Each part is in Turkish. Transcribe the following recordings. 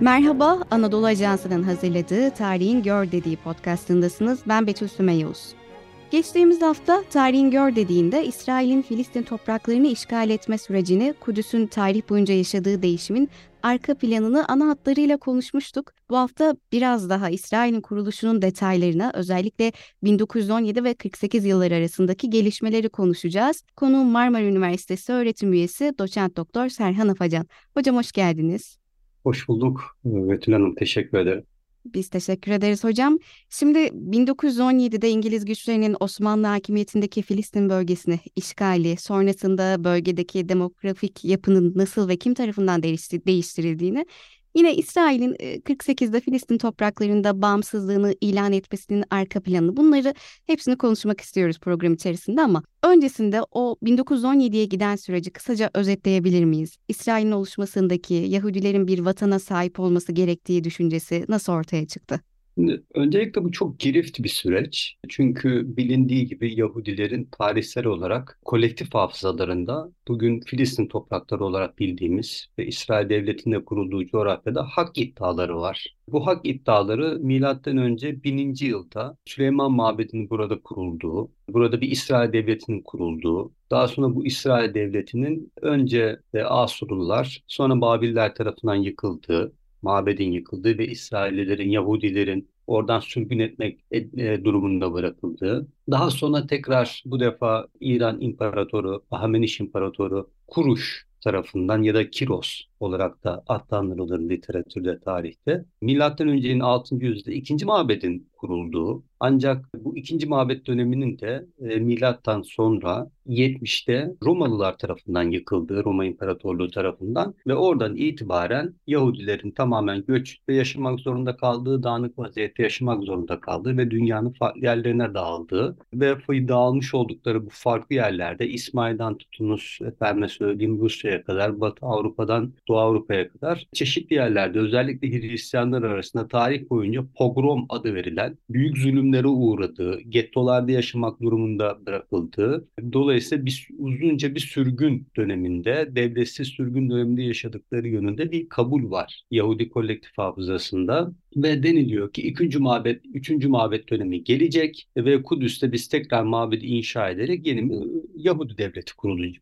Merhaba, Anadolu Ajansı'nın hazırladığı Tarihin Gör dediği podcastındasınız. Ben Betül Sümeyuz. Geçtiğimiz hafta Tarihin Gör dediğinde İsrail'in Filistin topraklarını işgal etme sürecini, Kudüs'ün tarih boyunca yaşadığı değişimin arka planını ana hatlarıyla konuşmuştuk. Bu hafta biraz daha İsrail'in kuruluşunun detaylarına özellikle 1917 ve 48 yılları arasındaki gelişmeleri konuşacağız. Konuğum Marmara Üniversitesi öğretim üyesi doçent doktor Serhan Afacan. Hocam hoş geldiniz. Hoş bulduk Betül Hanım. Teşekkür ederim. Biz teşekkür ederiz hocam. Şimdi 1917'de İngiliz güçlerinin Osmanlı hakimiyetindeki Filistin bölgesini işgali, sonrasında bölgedeki demografik yapının nasıl ve kim tarafından değiştirildiğini Yine İsrail'in 48'de Filistin topraklarında bağımsızlığını ilan etmesinin arka planı bunları hepsini konuşmak istiyoruz program içerisinde ama öncesinde o 1917'ye giden süreci kısaca özetleyebilir miyiz? İsrail'in oluşmasındaki Yahudilerin bir vatana sahip olması gerektiği düşüncesi nasıl ortaya çıktı? Öncelikle bu çok girift bir süreç. Çünkü bilindiği gibi Yahudilerin tarihsel olarak kolektif hafızalarında bugün Filistin toprakları olarak bildiğimiz ve İsrail Devleti'nde kurulduğu coğrafyada hak iddiaları var. Bu hak iddiaları milattan önce 1000. yılda Süleyman Mabedi'nin burada kurulduğu, burada bir İsrail Devleti'nin kurulduğu, daha sonra bu İsrail Devleti'nin önce Asurlular, sonra Babiller tarafından yıkıldığı, mabedin yıkıldığı ve İsraillilerin, Yahudilerin oradan sürgün etmek e, durumunda bırakıldığı. Daha sonra tekrar bu defa İran İmparatoru, Ahmeniş İmparatoru Kuruş tarafından ya da Kiros olarak da adlandırılır literatürde, tarihte. Milattan öncenin 6. yüzyılda ikinci mabedin kurulduğu ancak bu ikinci mabet döneminin de e, milattan sonra 70'te Romalılar tarafından yıkıldığı Roma İmparatorluğu tarafından ve oradan itibaren Yahudilerin tamamen göç ve yaşamak zorunda kaldığı, dağınık vaziyette yaşamak zorunda kaldığı ve dünyanın farklı yerlerine dağıldığı ve dağılmış oldukları bu farklı yerlerde İsmail'den tutunuz, efendime söyleyeyim Rusya'ya kadar, Batı Avrupa'dan Doğu Avrupa'ya kadar çeşitli yerlerde özellikle Hristiyanlar arasında tarih boyunca pogrom adı verilen büyük zulümlere uğradığı, gettolarda yaşamak durumunda bırakıldığı, dolayısıyla bir, uzunca bir sürgün döneminde, devletsiz sürgün döneminde yaşadıkları yönünde bir kabul var Yahudi kolektif hafızasında ve deniliyor ki ikinci mabet, üçüncü mabet dönemi gelecek ve Kudüs'te biz tekrar mabedi inşa ederek yeni bir Yahudi devleti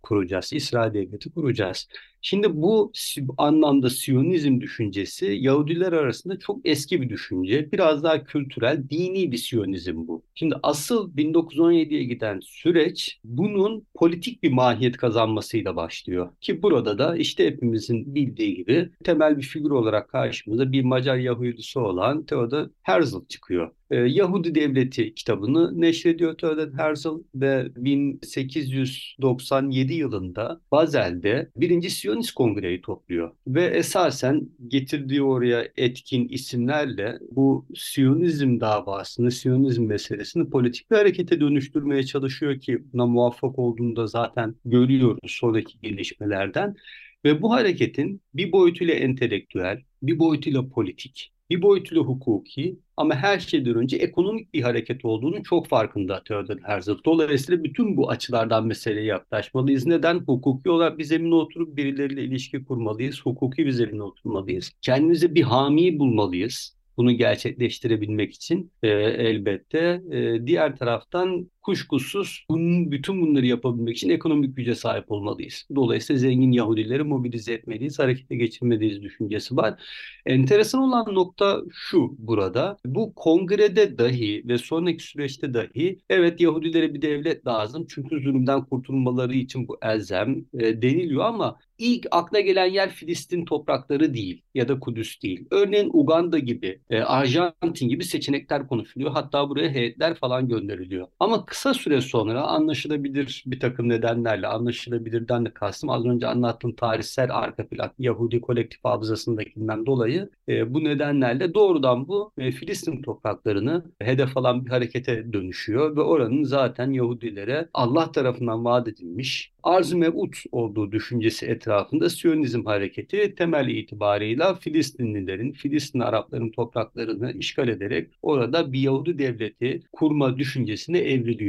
kuracağız, İsrail devleti kuracağız. Şimdi bu anlamda Siyonizm düşüncesi Yahudiler arasında çok eski bir düşünce. Biraz daha kültürel, dini bir Siyonizm bu. Şimdi asıl 1917'ye giden süreç bunun politik bir mahiyet kazanmasıyla başlıyor. Ki burada da işte hepimizin bildiği gibi temel bir figür olarak karşımıza bir Macar Yahudisi olan Theodor Herzl çıkıyor. Ee, Yahudi Devleti kitabını neşrediyor Theodor Herzl ve 1897 yılında Bazel'de birinci Siyonist Kongre'yi topluyor. Ve esasen getirdiği oraya etkin isimlerle bu Siyonizm davasını, Siyonizm meselesini politik bir harekete dönüştürmeye çalışıyor ki buna muvaffak olduğunda zaten görüyoruz sonraki gelişmelerden. Ve bu hareketin bir boyutuyla entelektüel, bir boyutuyla politik, bir boyutuyla hukuki ama her şeyden önce ekonomik bir hareket olduğunu çok farkında Theodor Herzl. Dolayısıyla bütün bu açılardan meseleye yaklaşmalıyız. Neden? Hukuki olarak bir zemine oturup birileriyle ilişki kurmalıyız. Hukuki bir zemine oturmalıyız. Kendimize bir hami bulmalıyız bunu gerçekleştirebilmek için e, elbette. E, diğer taraftan kuşkusuz bunun, bütün bunları yapabilmek için ekonomik güce sahip olmalıyız. Dolayısıyla zengin Yahudileri mobilize etmeliyiz, harekete geçirmeliyiz düşüncesi var. Enteresan olan nokta şu burada. Bu kongrede dahi ve sonraki süreçte dahi evet Yahudilere bir devlet lazım çünkü zulümden kurtulmaları için bu elzem e, deniliyor ama ilk akla gelen yer Filistin toprakları değil ya da Kudüs değil. Örneğin Uganda gibi, e, Arjantin gibi seçenekler konuşuluyor. Hatta buraya heyetler falan gönderiliyor. Ama kısa süre sonra anlaşılabilir bir takım nedenlerle, anlaşılabilirden de kastım az önce anlattığım tarihsel arka plan, Yahudi kolektif hafızasındakinden dolayı e, bu nedenlerle doğrudan bu e, Filistin topraklarını hedef alan bir harekete dönüşüyor ve oranın zaten Yahudilere Allah tarafından vaat edilmiş arz-ı mev'ut olduğu düşüncesi etrafında Siyonizm hareketi temel itibarıyla Filistinlilerin, Filistin Arapların topraklarını işgal ederek orada bir Yahudi devleti kurma düşüncesine evriliyor.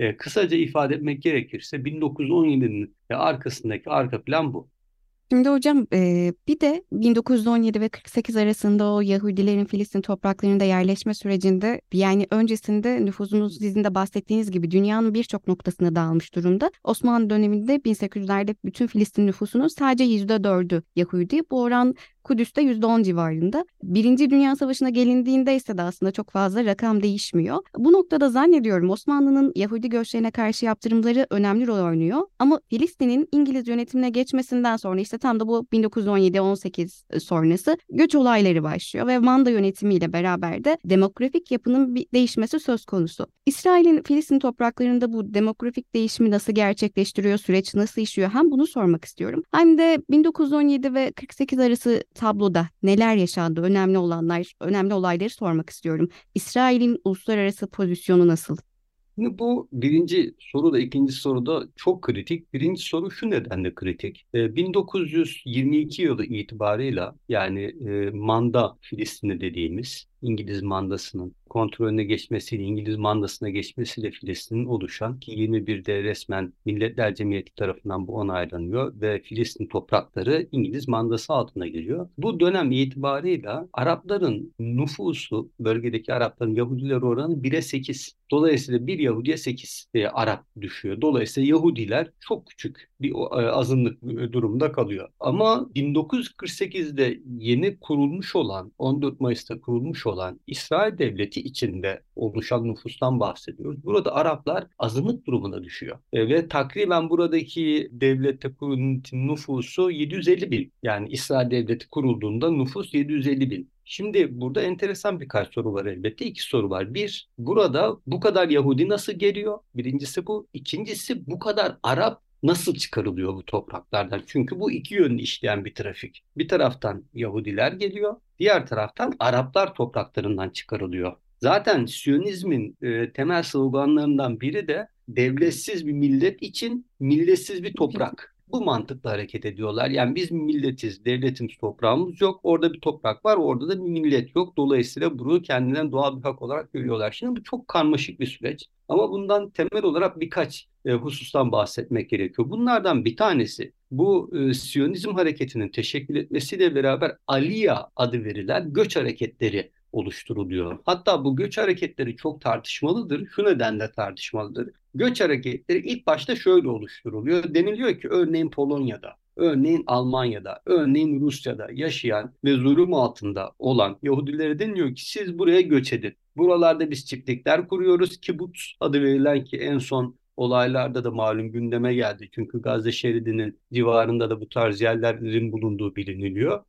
E, kısaca ifade etmek gerekirse 1917'nin arkasındaki arka plan bu. Şimdi hocam e, bir de 1917 ve 48 arasında o Yahudilerin Filistin topraklarında yerleşme sürecinde yani öncesinde nüfusunuz sizin de bahsettiğiniz gibi dünyanın birçok noktasına dağılmış durumda. Osmanlı döneminde 1800'lerde bütün Filistin nüfusunun sadece %4'ü Yahudi. Bu oran Kudüs'te %10 civarında. Birinci Dünya Savaşı'na gelindiğinde ise de aslında çok fazla rakam değişmiyor. Bu noktada zannediyorum Osmanlı'nın Yahudi göçlerine karşı yaptırımları önemli rol oynuyor. Ama Filistin'in İngiliz yönetimine geçmesinden sonra işte tam da bu 1917-18 sonrası göç olayları başlıyor ve Manda yönetimiyle beraber de demografik yapının bir değişmesi söz konusu. İsrail'in Filistin topraklarında bu demografik değişimi nasıl gerçekleştiriyor, süreç nasıl işliyor hem bunu sormak istiyorum. Hem de 1917 ve 48 arası tabloda neler yaşandı, önemli olanlar, önemli olayları sormak istiyorum. İsrail'in uluslararası pozisyonu nasıl? Şimdi bu birinci soru da ikinci soru da çok kritik. Birinci soru şu nedenle kritik. E, 1922 yılı itibarıyla yani e, Manda Filistin'i dediğimiz İngiliz mandasının kontrolüne geçmesiyle, İngiliz mandasına geçmesiyle Filistin'in oluşan ki 21'de resmen Milletler Cemiyeti tarafından bu onaylanıyor ve Filistin toprakları İngiliz mandası altına giriyor. Bu dönem itibarıyla Arapların nüfusu, bölgedeki Arapların Yahudiler oranı 1'e 8. Dolayısıyla bir Yahudiye 8 e, Arap düşüyor. Dolayısıyla Yahudiler çok küçük bir e, azınlık durumda kalıyor. Ama 1948'de yeni kurulmuş olan, 14 Mayıs'ta kurulmuş olan İsrail Devleti içinde oluşan nüfustan bahsediyoruz. Burada Araplar azınlık durumuna düşüyor. E, ve takriben buradaki kurulan nüfusu 750 bin. Yani İsrail Devleti kurulduğunda nüfus 750 bin. Şimdi burada enteresan birkaç soru var elbette. İki soru var. Bir, burada bu kadar Yahudi nasıl geliyor? Birincisi bu. İkincisi bu kadar Arap nasıl çıkarılıyor bu topraklardan? Çünkü bu iki yönlü işleyen bir trafik. Bir taraftan Yahudiler geliyor, diğer taraftan Araplar topraklarından çıkarılıyor. Zaten Siyonizmin e, temel sloganlarından biri de devletsiz bir millet için milletsiz bir toprak. Bu mantıkla hareket ediyorlar. Yani biz milletiz, devletimiz, toprağımız yok. Orada bir toprak var, orada da bir millet yok. Dolayısıyla bunu kendinden doğal bir hak olarak görüyorlar. Şimdi bu çok karmaşık bir süreç. Ama bundan temel olarak birkaç e, husustan bahsetmek gerekiyor. Bunlardan bir tanesi bu e, Siyonizm hareketinin teşekkül etmesiyle beraber Aliya adı verilen göç hareketleri oluşturuluyor. Hatta bu göç hareketleri çok tartışmalıdır. Şu nedenle tartışmalıdır. Göç hareketleri ilk başta şöyle oluşturuluyor. Deniliyor ki örneğin Polonya'da, örneğin Almanya'da, örneğin Rusya'da yaşayan ve zulüm altında olan Yahudilere deniliyor ki siz buraya göç edin. Buralarda biz çiftlikler kuruyoruz. Kibbutz adı verilen ki en son olaylarda da malum gündeme geldi. Çünkü Gazze şeridinin civarında da bu tarz yerlerin bulunduğu biliniliyor.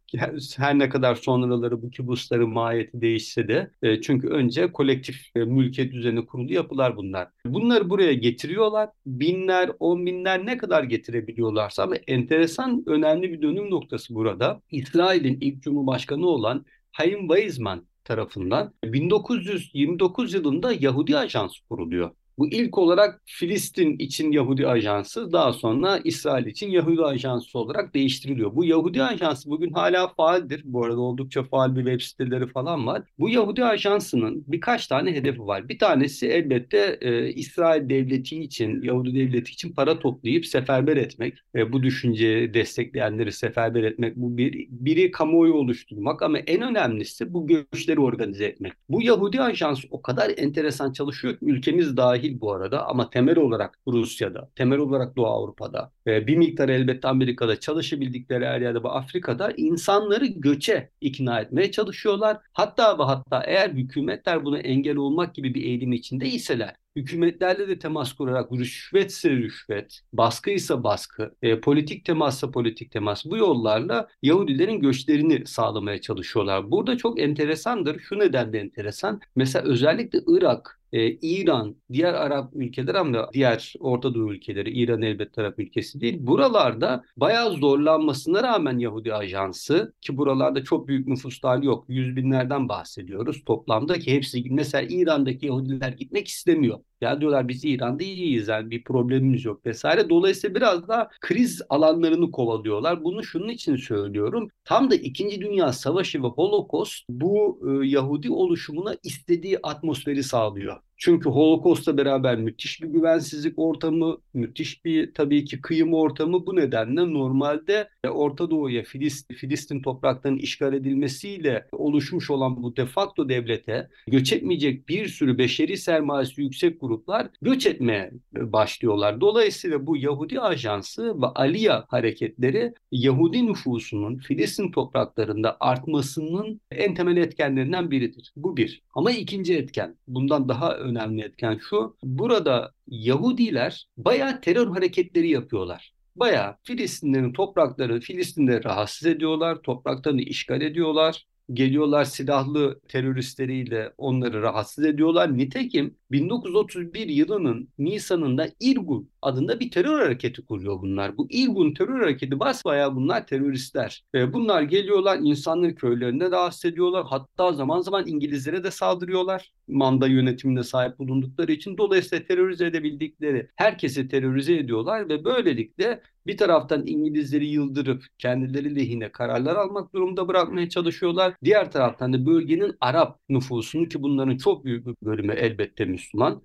Her ne kadar sonraları bu kibusların mahiyeti değişse de e, çünkü önce kolektif e, mülkiyet düzeni kurulu yapılar bunlar. Bunları buraya getiriyorlar. Binler, on binler ne kadar getirebiliyorlarsa ama enteresan önemli bir dönüm noktası burada. İsrail'in ilk cumhurbaşkanı olan Hayim Weizmann tarafından 1929 yılında Yahudi Ajansı kuruluyor. Bu ilk olarak Filistin için Yahudi Ajansı, daha sonra İsrail için Yahudi Ajansı olarak değiştiriliyor. Bu Yahudi Ajansı bugün hala faaldir. Bu arada oldukça faal bir web siteleri falan var. Bu Yahudi Ajansı'nın birkaç tane hedefi var. Bir tanesi elbette e, İsrail devleti için, Yahudi devleti için para toplayıp seferber etmek. E, bu düşünceyi destekleyenleri seferber etmek. Bu bir, biri kamuoyu oluşturmak ama en önemlisi bu göçleri organize etmek. Bu Yahudi Ajansı o kadar enteresan çalışıyor ki ülkemiz dahil değil bu arada ama temel olarak Rusya'da, temel olarak Doğu Avrupa'da ve bir miktar elbette Amerika'da çalışabildikleri her yerde bu Afrika'da insanları göçe ikna etmeye çalışıyorlar. Hatta ve hatta eğer hükümetler buna engel olmak gibi bir eğilim içinde iseler hükümetlerle de temas kurarak rüşvetse rüşvet, baskıysa baskı, e, politik temassa politik temas bu yollarla Yahudilerin göçlerini sağlamaya çalışıyorlar. Burada çok enteresandır. Şu nedenle enteresan. Mesela özellikle Irak, e, İran, diğer Arap ülkeler ama diğer Orta Doğu ülkeleri, İran elbette Arap ülkesi değil. Buralarda bayağı zorlanmasına rağmen Yahudi Ajansı ki buralarda çok büyük nüfuslar yok. Yüz binlerden bahsediyoruz toplamda ki hepsi mesela İran'daki Yahudiler gitmek istemiyor. Ya diyorlar biz İran'da iyiyiz yani bir problemimiz yok vesaire. Dolayısıyla biraz daha kriz alanlarını kovalıyorlar. Bunu şunun için söylüyorum. Tam da İkinci Dünya Savaşı ve Holocaust bu e, Yahudi oluşumuna istediği atmosferi sağlıyor. Çünkü Holocaust'la beraber müthiş bir güvensizlik ortamı, müthiş bir tabii ki kıyım ortamı bu nedenle normalde Orta Doğu'ya Filistin, Filistin topraklarının işgal edilmesiyle oluşmuş olan bu de facto devlete göç etmeyecek bir sürü beşeri sermayesi yüksek gruplar göç etmeye başlıyorlar. Dolayısıyla bu Yahudi ajansı ve Aliya hareketleri Yahudi nüfusunun Filistin topraklarında artmasının en temel etkenlerinden biridir. Bu bir. Ama ikinci etken, bundan daha önemli etken şu. Burada Yahudiler bayağı terör hareketleri yapıyorlar. Bayağı Filistinlerin toprakları, Filistinleri rahatsız ediyorlar, topraklarını işgal ediyorlar geliyorlar silahlı teröristleriyle onları rahatsız ediyorlar. Nitekim 1931 yılının Nisan'ında İrgun adında bir terör hareketi kuruyor bunlar. Bu İrgun terör hareketi basbayağı bunlar teröristler. ve bunlar geliyorlar insanları köylerinde rahatsız ediyorlar. Hatta zaman zaman İngilizlere de saldırıyorlar. Manda yönetimine sahip bulundukları için. Dolayısıyla terörize edebildikleri herkesi terörize ediyorlar ve böylelikle bir taraftan İngilizleri yıldırıp kendileri lehine kararlar almak durumunda bırakmaya çalışıyorlar. Diğer taraftan da bölgenin Arap nüfusunu ki bunların çok büyük bir bölümü elbette Müslüman.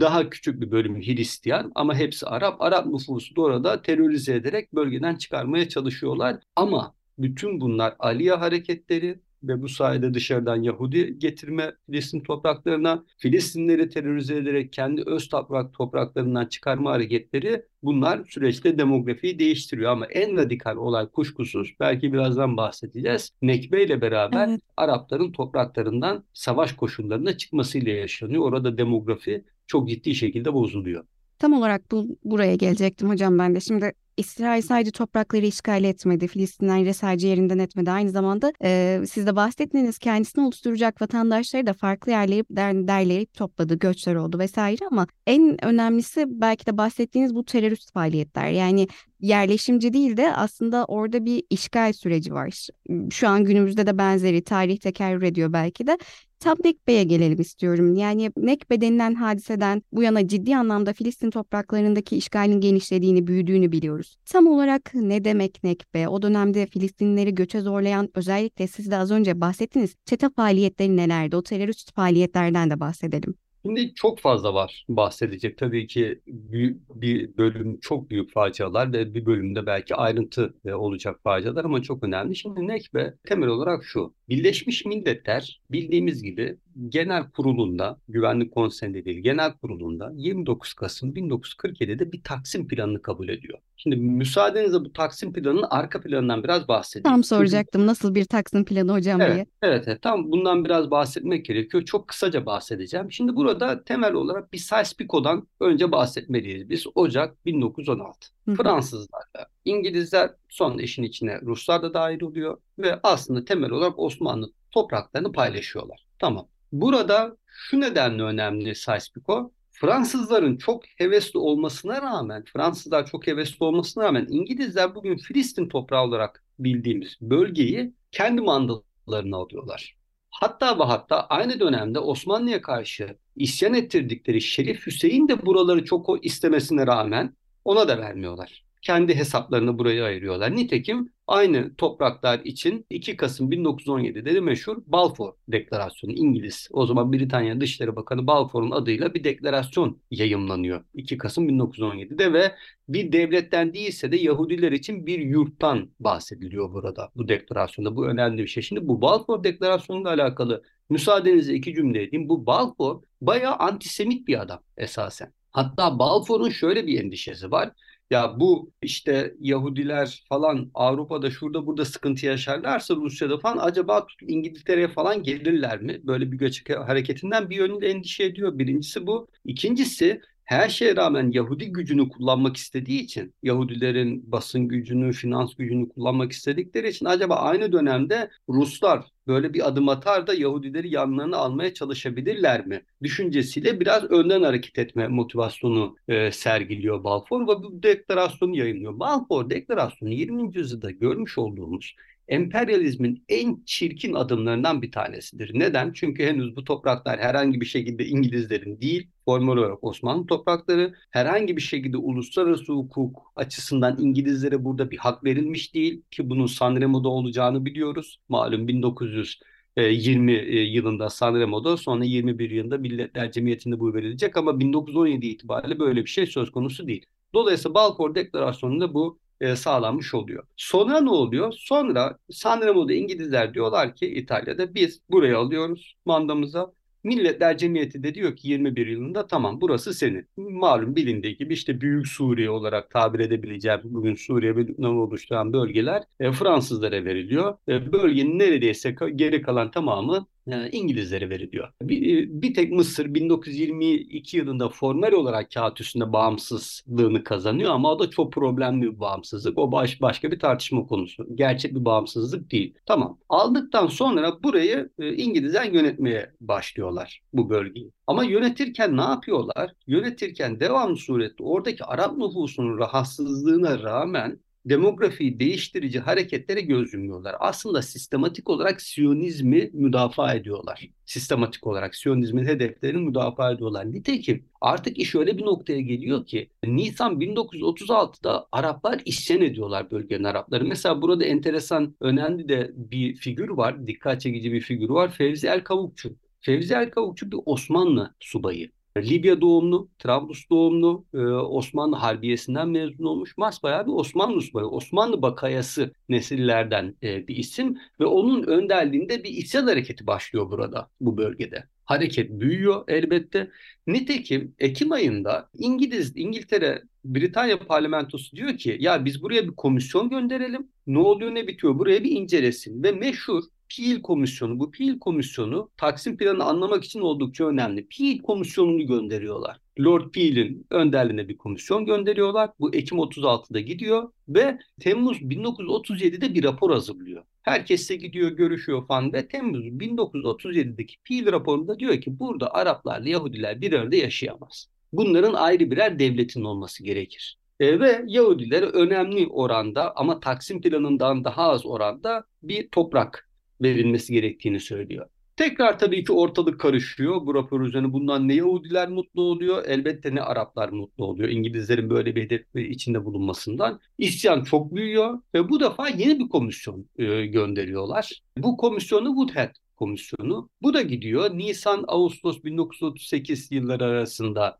Daha küçük bir bölümü Hristiyan ama hepsi Arap. Arap nüfusu da orada terörize ederek bölgeden çıkarmaya çalışıyorlar. Ama bütün bunlar Aliye hareketleri, ve bu sayede dışarıdan Yahudi getirme Filistin topraklarına, Filistinleri terörize ederek kendi öz toprak topraklarından çıkarma hareketleri bunlar süreçte demografiyi değiştiriyor. Ama en radikal olay kuşkusuz, belki birazdan bahsedeceğiz, Nekbe ile beraber evet. Arapların topraklarından savaş koşullarına çıkmasıyla yaşanıyor. Orada demografi çok ciddi şekilde bozuluyor. Tam olarak bu buraya gelecektim hocam ben de. Şimdi İsrail sadece toprakları işgal etmedi, Filistinleri sadece yerinden etmedi. Aynı zamanda e, siz de bahsettiğiniz kendisini oluşturacak vatandaşları da farklı yerleyip der, derleyip topladı, göçler oldu vesaire ama en önemlisi belki de bahsettiğiniz bu terörist faaliyetler. Yani yerleşimci değil de aslında orada bir işgal süreci var. Şu an günümüzde de benzeri tarih tekerrür ediyor belki de. Tam Nekbe'ye gelelim istiyorum. Yani Nekbe denilen hadiseden bu yana ciddi anlamda Filistin topraklarındaki işgalin genişlediğini, büyüdüğünü biliyoruz. Tam olarak ne demek Nekbe? O dönemde Filistinlileri göçe zorlayan özellikle siz de az önce bahsettiniz çete faaliyetleri nelerdi? O terörist faaliyetlerden de bahsedelim. Şimdi çok fazla var bahsedecek. Tabii ki büyük bir bölüm çok büyük facialar ve bir bölümde belki ayrıntı olacak facialar ama çok önemli. Şimdi Nekbe temel olarak şu. Birleşmiş Milletler bildiğimiz gibi genel kurulunda, güvenlik konseyinde değil genel kurulunda 29 Kasım 1947'de bir Taksim planını kabul ediyor. Şimdi müsaadenizle bu Taksim planının arka planından biraz bahsedeyim. Tam soracaktım nasıl bir Taksim planı hocam evet, diye. Evet, evet tam bundan biraz bahsetmek gerekiyor. Çok kısaca bahsedeceğim. Şimdi burada temel olarak bir Sykes-Picot'dan önce bahsetmeliyiz. Biz Ocak 1916. Fransızlarla İngilizler sonra işin içine Ruslar da dahil oluyor ve aslında temel olarak Osmanlı topraklarını paylaşıyorlar. Tamam. Burada şu nedenle önemli Sykes-Picot. Fransızların çok hevesli olmasına rağmen, Fransızlar çok hevesli olmasına rağmen İngilizler bugün Filistin toprağı olarak bildiğimiz bölgeyi kendi mandalarına alıyorlar. Hatta ve hatta aynı dönemde Osmanlı'ya karşı isyan ettirdikleri Şerif Hüseyin de buraları çok istemesine rağmen ona da vermiyorlar kendi hesaplarını buraya ayırıyorlar. Nitekim aynı topraklar için 2 Kasım 1917'de de meşhur Balfour Deklarasyonu İngiliz. O zaman Britanya Dışişleri Bakanı Balfour'un adıyla bir deklarasyon yayımlanıyor 2 Kasım 1917'de ve bir devletten değilse de Yahudiler için bir yurttan bahsediliyor burada bu deklarasyonda. Bu önemli bir şey. Şimdi bu Balfour Deklarasyonu ile alakalı müsaadenizle iki cümle edeyim. Bu Balfour bayağı antisemit bir adam esasen. Hatta Balfour'un şöyle bir endişesi var. Ya bu işte Yahudiler falan Avrupa'da şurada burada sıkıntı yaşarlarsa Rusya'da falan acaba İngiltere'ye falan gelirler mi? Böyle bir göç hareketinden bir yönüyle endişe ediyor. Birincisi bu. İkincisi her şeye rağmen Yahudi gücünü kullanmak istediği için, Yahudilerin basın gücünü, finans gücünü kullanmak istedikleri için acaba aynı dönemde Ruslar böyle bir adım atar da Yahudileri yanlarına almaya çalışabilirler mi? Düşüncesiyle biraz önden hareket etme motivasyonu e, sergiliyor Balfour ve bu deklarasyonu yayınlıyor. Balfour deklarasyonu 20. yüzyılda görmüş olduğumuz emperyalizmin en çirkin adımlarından bir tanesidir. Neden? Çünkü henüz bu topraklar herhangi bir şekilde İngilizlerin değil, formal olarak Osmanlı toprakları herhangi bir şekilde uluslararası hukuk açısından İngilizlere burada bir hak verilmiş değil ki bunun Sanremo'da olacağını biliyoruz. Malum 1900 20 yılında Sanremo'da sonra 21 yılında Milletler Cemiyeti'nde bu verilecek ama 1917 itibariyle böyle bir şey söz konusu değil. Dolayısıyla Balfour Deklarasyonu'nda bu e, sağlanmış oluyor. Sonra ne oluyor? Sonra Sanremo'da İngilizler diyorlar ki İtalya'da biz burayı alıyoruz mandamıza. Milletler Cemiyeti de diyor ki 21 yılında tamam burası senin. Malum bilindiği gibi işte Büyük Suriye olarak tabir edebileceğim bugün Suriye ve Lübnan'ı oluşturan bölgeler e, Fransızlara veriliyor. E, bölgenin neredeyse geri kalan tamamı İngilizlere veriliyor. Bir, e, bir tek Mısır 1922 yılında formel olarak kağıt üstünde bağımsızlığını kazanıyor ama o da çok problemli bir bağımsızlık. O baş, başka bir tartışma konusu. Gerçek bir bağımsızlık değil. Tamam. Aldıktan sonra burayı e, İngilizler yönetmeye başlıyorlar bu bölgeyi. Ama yönetirken ne yapıyorlar? Yönetirken devamlı surette oradaki Arap nüfusunun rahatsızlığına rağmen demografiyi değiştirici hareketlere göz yumuyorlar. Aslında sistematik olarak Siyonizmi müdafaa ediyorlar. Sistematik olarak Siyonizmin hedeflerini müdafaa ediyorlar. Nitekim artık iş öyle bir noktaya geliyor ki Nisan 1936'da Araplar isyan ediyorlar bölgenin Arapları. Mesela burada enteresan, önemli de bir figür var, dikkat çekici bir figür var. Fevzi El Kavukçu. Fevzi El Kavukçu bir Osmanlı subayı. Libya doğumlu, Trablus doğumlu, e, Osmanlı Harbiyesi'nden mezun olmuş. Masbayağı bir Osmanlı subayı, Osmanlı bakayası nesillerden e, bir isim ve onun önderliğinde bir isyan hareketi başlıyor burada, bu bölgede. Hareket büyüyor elbette. Nitekim Ekim ayında İngiliz, İngiltere, Britanya parlamentosu diyor ki ya biz buraya bir komisyon gönderelim. Ne oluyor ne bitiyor buraya bir incelesin. Ve meşhur Peel komisyonu, bu Peel komisyonu Taksim planını anlamak için oldukça önemli. Peel komisyonunu gönderiyorlar. Lord Peel'in önderliğinde bir komisyon gönderiyorlar. Bu Ekim 36'da gidiyor ve Temmuz 1937'de bir rapor hazırlıyor. Herkesle gidiyor, görüşüyor falan ve Temmuz 1937'deki Peel raporunda diyor ki burada Araplarla Yahudiler bir arada yaşayamaz. Bunların ayrı birer devletin olması gerekir. E, ve Yahudilere önemli oranda ama Taksim planından daha az oranda bir toprak verilmesi gerektiğini söylüyor. Tekrar tabii ki ortalık karışıyor bu rapor üzerine. Bundan ne Yahudiler mutlu oluyor, elbette ne Araplar mutlu oluyor. İngilizlerin böyle bir hedef içinde bulunmasından. İsyan çok büyüyor ve bu defa yeni bir komisyon e, gönderiyorlar. Bu komisyonu Woodhead Komisyonu. Bu da gidiyor Nisan-Ağustos 1938 yılları arasında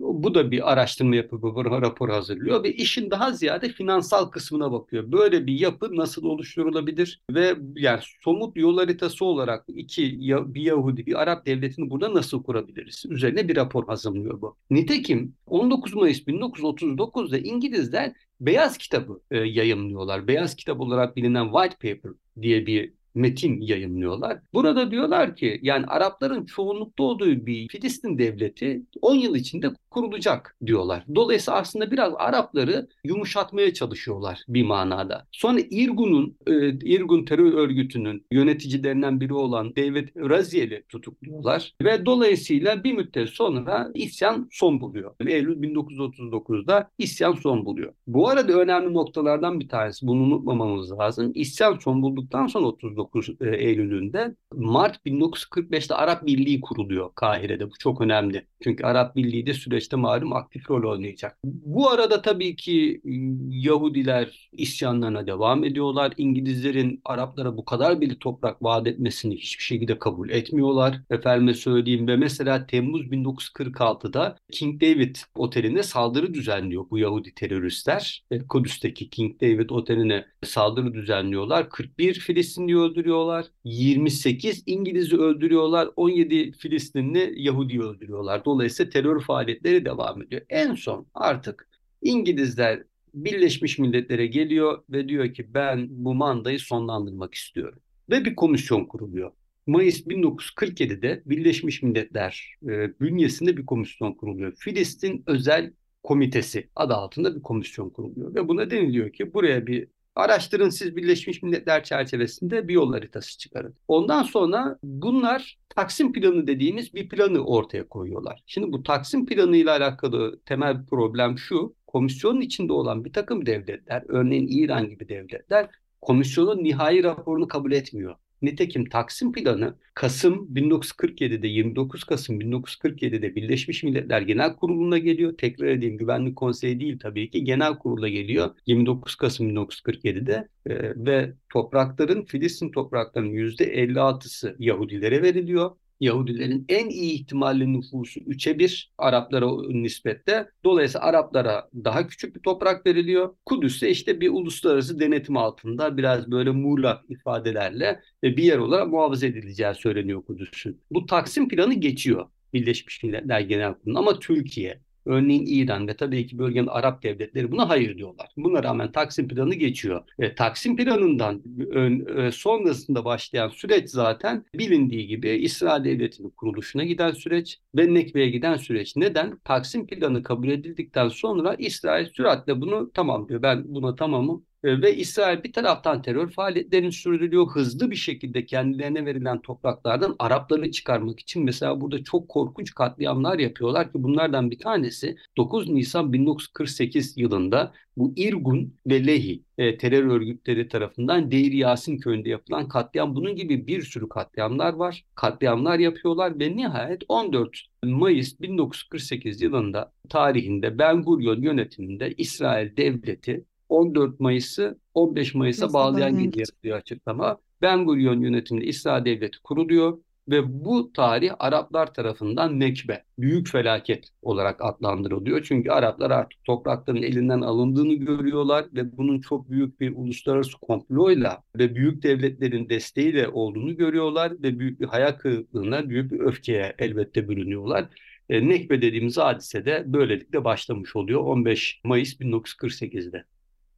bu da bir araştırma yapıp rapor hazırlıyor ve işin daha ziyade finansal kısmına bakıyor. Böyle bir yapı nasıl oluşturulabilir ve yani somut yol haritası olarak iki bir Yahudi bir Arap devletini burada nasıl kurabiliriz? Üzerine bir rapor hazırlıyor bu. Nitekim 19 Mayıs 1939'da İngilizler Beyaz Kitabı e, yayınlıyorlar. Beyaz Kitap olarak bilinen White Paper diye bir metin yayınlıyorlar. Burada diyorlar ki yani Arapların çoğunlukta olduğu bir Filistin devleti 10 yıl içinde kurulacak diyorlar. Dolayısıyla aslında biraz Arapları yumuşatmaya çalışıyorlar bir manada. Sonra İrgun'un, e, İrgun terör örgütünün yöneticilerinden biri olan David Raziel'i tutukluyorlar ve dolayısıyla bir müddet sonra isyan son buluyor. Eylül 1939'da isyan son buluyor. Bu arada önemli noktalardan bir tanesi bunu unutmamamız lazım. İsyan son bulduktan sonra 39 e, Eylül'ünde Mart 1945'te Arap Birliği kuruluyor Kahire'de. Bu çok önemli. Çünkü Arap Birliği de süreçte malum aktif rol oynayacak. Bu arada tabii ki ıı, Yahudiler isyanlarına devam ediyorlar. İngilizlerin Araplara bu kadar bir toprak vaat etmesini hiçbir şekilde kabul etmiyorlar. Efendime söyleyeyim ve mesela Temmuz 1946'da King David oteline saldırı düzenliyor bu Yahudi teröristler. E, Kudüs'teki King David oteline saldırı düzenliyorlar. 41 Filistinli öldürüyorlar. 28 İngiliz'i öldürüyorlar. 17 Filistinli Yahudi öldürüyorlar. Dolayısıyla terör faaliyetleri devam ediyor. En son artık İngilizler Birleşmiş Milletler'e geliyor ve diyor ki ben bu mandayı sonlandırmak istiyorum. Ve bir komisyon kuruluyor. Mayıs 1947'de Birleşmiş Milletler e, bünyesinde bir komisyon kuruluyor. Filistin Özel Komitesi adı altında bir komisyon kuruluyor. Ve buna deniliyor ki buraya bir Araştırın siz Birleşmiş Milletler çerçevesinde bir yol haritası çıkarın. Ondan sonra bunlar Taksim planı dediğimiz bir planı ortaya koyuyorlar. Şimdi bu Taksim planı ile alakalı temel problem şu. Komisyonun içinde olan bir takım devletler, örneğin İran gibi devletler komisyonun nihai raporunu kabul etmiyor. Nitekim Taksim Planı Kasım 1947'de 29 Kasım 1947'de Birleşmiş Milletler Genel Kurulu'na geliyor. Tekrar edeyim Güvenlik Konseyi değil tabii ki Genel Kurulu'na geliyor 29 Kasım 1947'de e, ve toprakların Filistin topraklarının %56'sı Yahudilere veriliyor. Yahudilerin en iyi ihtimalle nüfusu 3'e 1 Araplara nispette. Dolayısıyla Araplara daha küçük bir toprak veriliyor. Kudüs ise işte bir uluslararası denetim altında biraz böyle muğlak ifadelerle bir yer olarak muhafaza edileceği söyleniyor Kudüs'ün. Bu Taksim planı geçiyor. Birleşmiş Milletler Genel Kurulu ama Türkiye Örneğin İran ve tabii ki bölgenin Arap devletleri buna hayır diyorlar. Buna rağmen Taksim Planı geçiyor. E, Taksim Planı'ndan ön, e, sonrasında başlayan süreç zaten bilindiği gibi İsrail Devleti'nin kuruluşuna giden süreç ve Nekbe'ye giden süreç. Neden? Taksim Planı kabul edildikten sonra İsrail süratle bunu tamam diyor. Ben buna tamamım ve İsrail bir taraftan terör faaliyetlerini sürdürüyor. Hızlı bir şekilde kendilerine verilen topraklardan Arapları çıkarmak için mesela burada çok korkunç katliamlar yapıyorlar ki bunlardan bir tanesi 9 Nisan 1948 yılında bu İrgun ve Lehi e, terör örgütleri tarafından Deir Yasin köyünde yapılan katliam. Bunun gibi bir sürü katliamlar var. Katliamlar yapıyorlar ve nihayet 14 Mayıs 1948 yılında tarihinde Ben Gurion yönetiminde İsrail devleti 14 Mayıs'ı 15 Mayıs'a bağlayan gece yaptığı açıklama. Ben Gurion yönetiminde İsrail Devleti kuruluyor ve bu tarih Araplar tarafından Nekbe, büyük felaket olarak adlandırılıyor. Çünkü Araplar artık toprakların elinden alındığını görüyorlar ve bunun çok büyük bir uluslararası komployla ve büyük devletlerin desteğiyle olduğunu görüyorlar ve büyük bir hayal kırıklığına, büyük bir öfkeye elbette bürünüyorlar. E, Nekbe dediğimiz hadise de böylelikle başlamış oluyor 15 Mayıs 1948'de.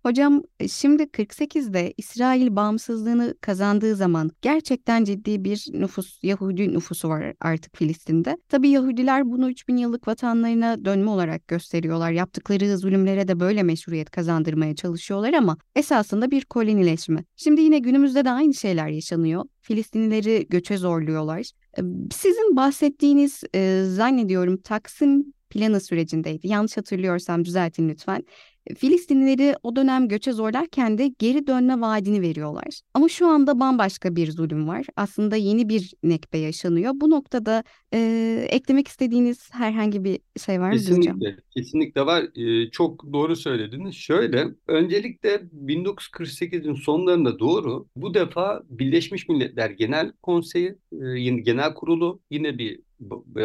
Hocam e, şimdi 48'de İsrail bağımsızlığını kazandığı zaman gerçekten ciddi bir nüfus, Yahudi nüfusu var artık Filistin'de. Tabii Yahudiler bunu 3000 yıllık vatanlarına dönme olarak gösteriyorlar. Yaptıkları zulümlere de böyle meşruiyet kazandırmaya çalışıyorlar ama esasında bir kolonileşme. Şimdi yine günümüzde de aynı şeyler yaşanıyor. Filistinlileri göçe zorluyorlar. E, sizin bahsettiğiniz e, zannediyorum Taksim planı sürecindeydi. Yanlış hatırlıyorsam düzeltin lütfen. Filistinlileri o dönem göçe zorlarken de geri dönme vaadini veriyorlar. Ama şu anda bambaşka bir zulüm var. Aslında yeni bir nekbe yaşanıyor. Bu noktada e, eklemek istediğiniz herhangi bir şey var mı Kesinlikle, hocam? kesinlikle var. Ee, çok doğru söylediniz. Şöyle, öncelikle 1948'in sonlarında doğru bu defa Birleşmiş Milletler Genel Konseyi, e, Genel Kurulu yine bir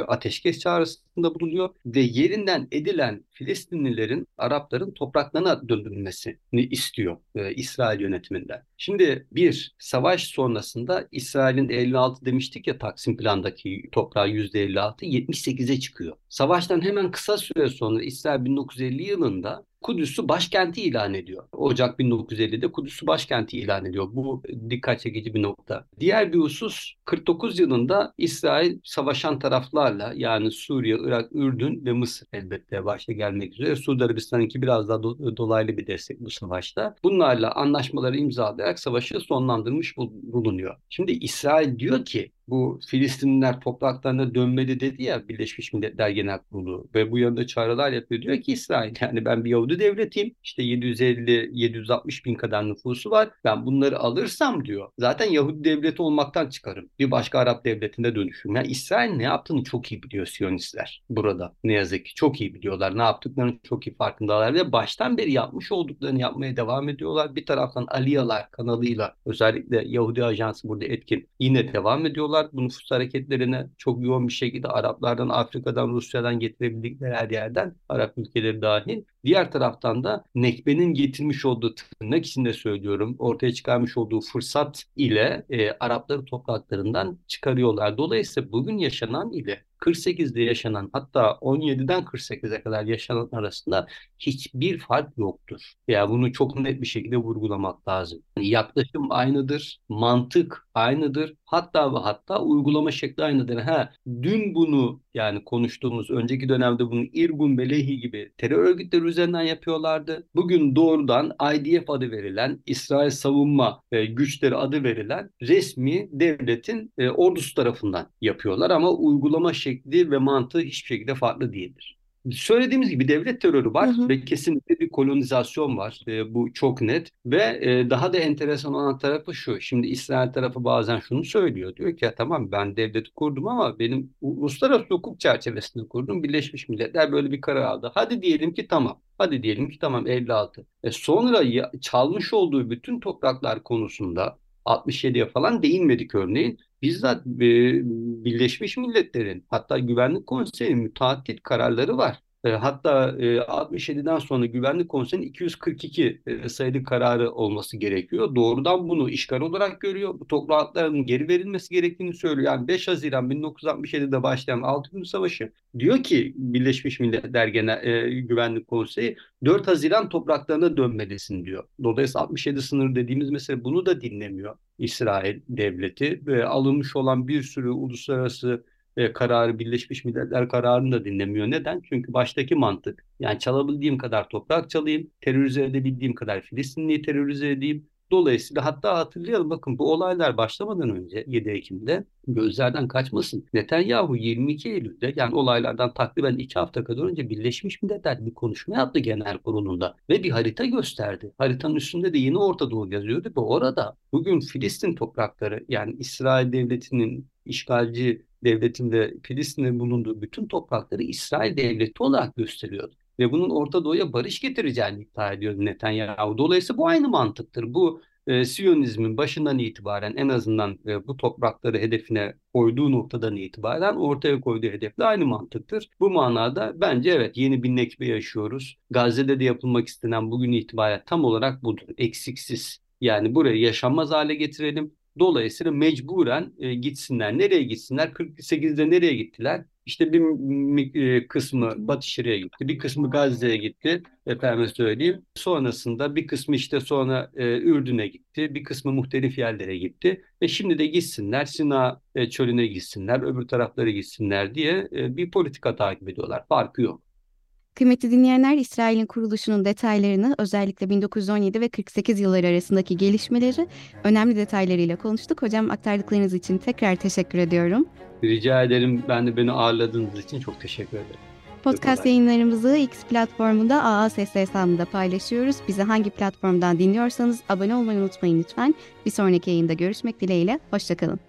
ateşkes çağrısında bulunuyor ve yerinden edilen Filistinlilerin, Arapların topraklarına döndürülmesini istiyor e, İsrail yönetiminden. Şimdi bir, savaş sonrasında İsrail'in 56 demiştik ya Taksim plandaki toprağı %56, 78'e çıkıyor. Savaştan hemen kısa süre sonra İsrail 1950 yılında Kudüs'ü başkenti ilan ediyor. Ocak 1950'de Kudüs'ü başkenti ilan ediyor. Bu dikkat çekici bir nokta. Diğer bir husus 49 yılında İsrail savaşan taraflarla yani Suriye, Irak, Ürdün ve Mısır elbette başta gelmek üzere. Suudi Arabistan'ınki biraz daha do- dolaylı bir destek bu savaşta. Bunlarla anlaşmaları imzalayarak savaşı sonlandırmış bulunuyor. Şimdi İsrail diyor ki bu Filistinliler topraklarına dönmeli dedi ya Birleşmiş Milletler Genel Kurulu ve bu yönde çağrılar yapıyor. Diyor ki İsrail yani ben bir Yahudi devletiyim. İşte 750-760 bin kadar nüfusu var. Ben bunları alırsam diyor. Zaten Yahudi devleti olmaktan çıkarım. Bir başka Arap devletinde dönüşüm. Yani İsrail ne yaptığını çok iyi biliyor Siyonistler burada. Ne yazık ki çok iyi biliyorlar. Ne yaptıklarını çok iyi farkındalar ve baştan beri yapmış olduklarını yapmaya devam ediyorlar. Bir taraftan Aliyalar kanalıyla özellikle Yahudi Ajansı burada etkin yine devam ediyorlar yapıyorlar. Bu nüfus hareketlerine çok yoğun bir şekilde Araplardan, Afrika'dan, Rusya'dan getirebildikleri her yerden, Arap ülkeleri dahil. Diğer taraftan da Nekbe'nin getirmiş olduğu tırnak içinde söylüyorum, ortaya çıkarmış olduğu fırsat ile e, Arapları topraklarından çıkarıyorlar. Dolayısıyla bugün yaşanan ile 48'de yaşanan hatta 17'den 48'e kadar yaşanan arasında hiçbir fark yoktur. Yani bunu çok net bir şekilde vurgulamak lazım. Yani yaklaşım aynıdır, mantık aynıdır. Hatta ve hatta uygulama şekli aynıdır. Ha, dün bunu yani konuştuğumuz önceki dönemde bunu İrgun ve Lehi gibi terör örgütleri üzerinden yapıyorlardı. Bugün doğrudan IDF adı verilen, İsrail Savunma e, Güçleri adı verilen resmi devletin e, ordusu tarafından yapıyorlar ama uygulama şekli ve mantığı hiçbir şekilde farklı değildir. Söylediğimiz gibi devlet terörü var hı hı. ve kesinlikle bir kolonizasyon var. E, bu çok net ve e, daha da enteresan olan tarafı şu. Şimdi İsrail tarafı bazen şunu söylüyor. Diyor ki ya tamam ben devleti kurdum ama benim uluslararası hukuk çerçevesinde kurdum. Birleşmiş Milletler böyle bir karar aldı. Hadi diyelim ki tamam. Hadi diyelim ki tamam 56. E sonra ya, çalmış olduğu bütün topraklar konusunda 67'ye falan değinmedik örneğin. Bizzat Birleşmiş Milletler'in hatta Güvenlik Konseyi'nin müteahhit kararları var. E, hatta 67'den e, sonra Güvenlik Konseyi'nin 242 e, sayılı kararı olması gerekiyor. Doğrudan bunu işgal olarak görüyor. Bu toprakların geri verilmesi gerektiğini söylüyor. Yani 5 Haziran 1967'de başlayan 6 gün savaşı diyor ki Birleşmiş Milletler Genel Güvenlik Konseyi 4 Haziran topraklarına dönmelisin diyor. Dolayısıyla 67 sınır dediğimiz mesele bunu da dinlemiyor İsrail devleti ve alınmış olan bir sürü uluslararası e, kararı Birleşmiş Milletler kararını da dinlemiyor. Neden? Çünkü baştaki mantık yani çalabildiğim kadar toprak çalayım, terörize edebildiğim kadar Filistinliyi terörize edeyim. Dolayısıyla hatta hatırlayalım bakın bu olaylar başlamadan önce 7 Ekim'de gözlerden kaçmasın. Netanyahu 22 Eylül'de yani olaylardan takriben 2 hafta kadar önce Birleşmiş Milletler bir konuşma yaptı genel kurulunda ve bir harita gösterdi. Haritanın üstünde de yeni Orta Doğu yazıyordu ve orada bugün Filistin toprakları yani İsrail devletinin işgalci devletinde Filistin'de bulunduğu bütün toprakları İsrail devleti olarak gösteriyor. Ve bunun Orta Doğu'ya barış getireceğini iddia ediyor Netanyahu. Dolayısıyla bu aynı mantıktır. Bu e, Siyonizmin başından itibaren en azından e, bu toprakları hedefine koyduğu noktadan itibaren ortaya koyduğu hedefle aynı mantıktır. Bu manada bence evet yeni bir nekbe yaşıyoruz. Gazze'de de yapılmak istenen bugün itibaren tam olarak budur. Eksiksiz. Yani burayı yaşanmaz hale getirelim Dolayısıyla mecburen e, gitsinler. Nereye gitsinler? 48'de nereye gittiler? İşte bir e, kısmı Batı Şiria'ya gitti, bir kısmı Gazze'ye gitti, efendim söyleyeyim. Sonrasında bir kısmı işte sonra e, Ürdün'e gitti, bir kısmı muhtelif yerlere gitti. Ve şimdi de gitsinler, Sina e, çölüne gitsinler, öbür taraflara gitsinler diye e, bir politika takip ediyorlar. Farkı yok. Kıymetli dinleyenler, İsrail'in kuruluşunun detaylarını özellikle 1917 ve 48 yılları arasındaki gelişmeleri önemli detaylarıyla konuştuk. Hocam aktardıklarınız için tekrar teşekkür ediyorum. Rica ederim. Ben de beni ağırladığınız için çok teşekkür ederim. Podcast yayınlarımızı X platformunda AA Ses hesabında paylaşıyoruz. Bizi hangi platformdan dinliyorsanız abone olmayı unutmayın lütfen. Bir sonraki yayında görüşmek dileğiyle. Hoşçakalın.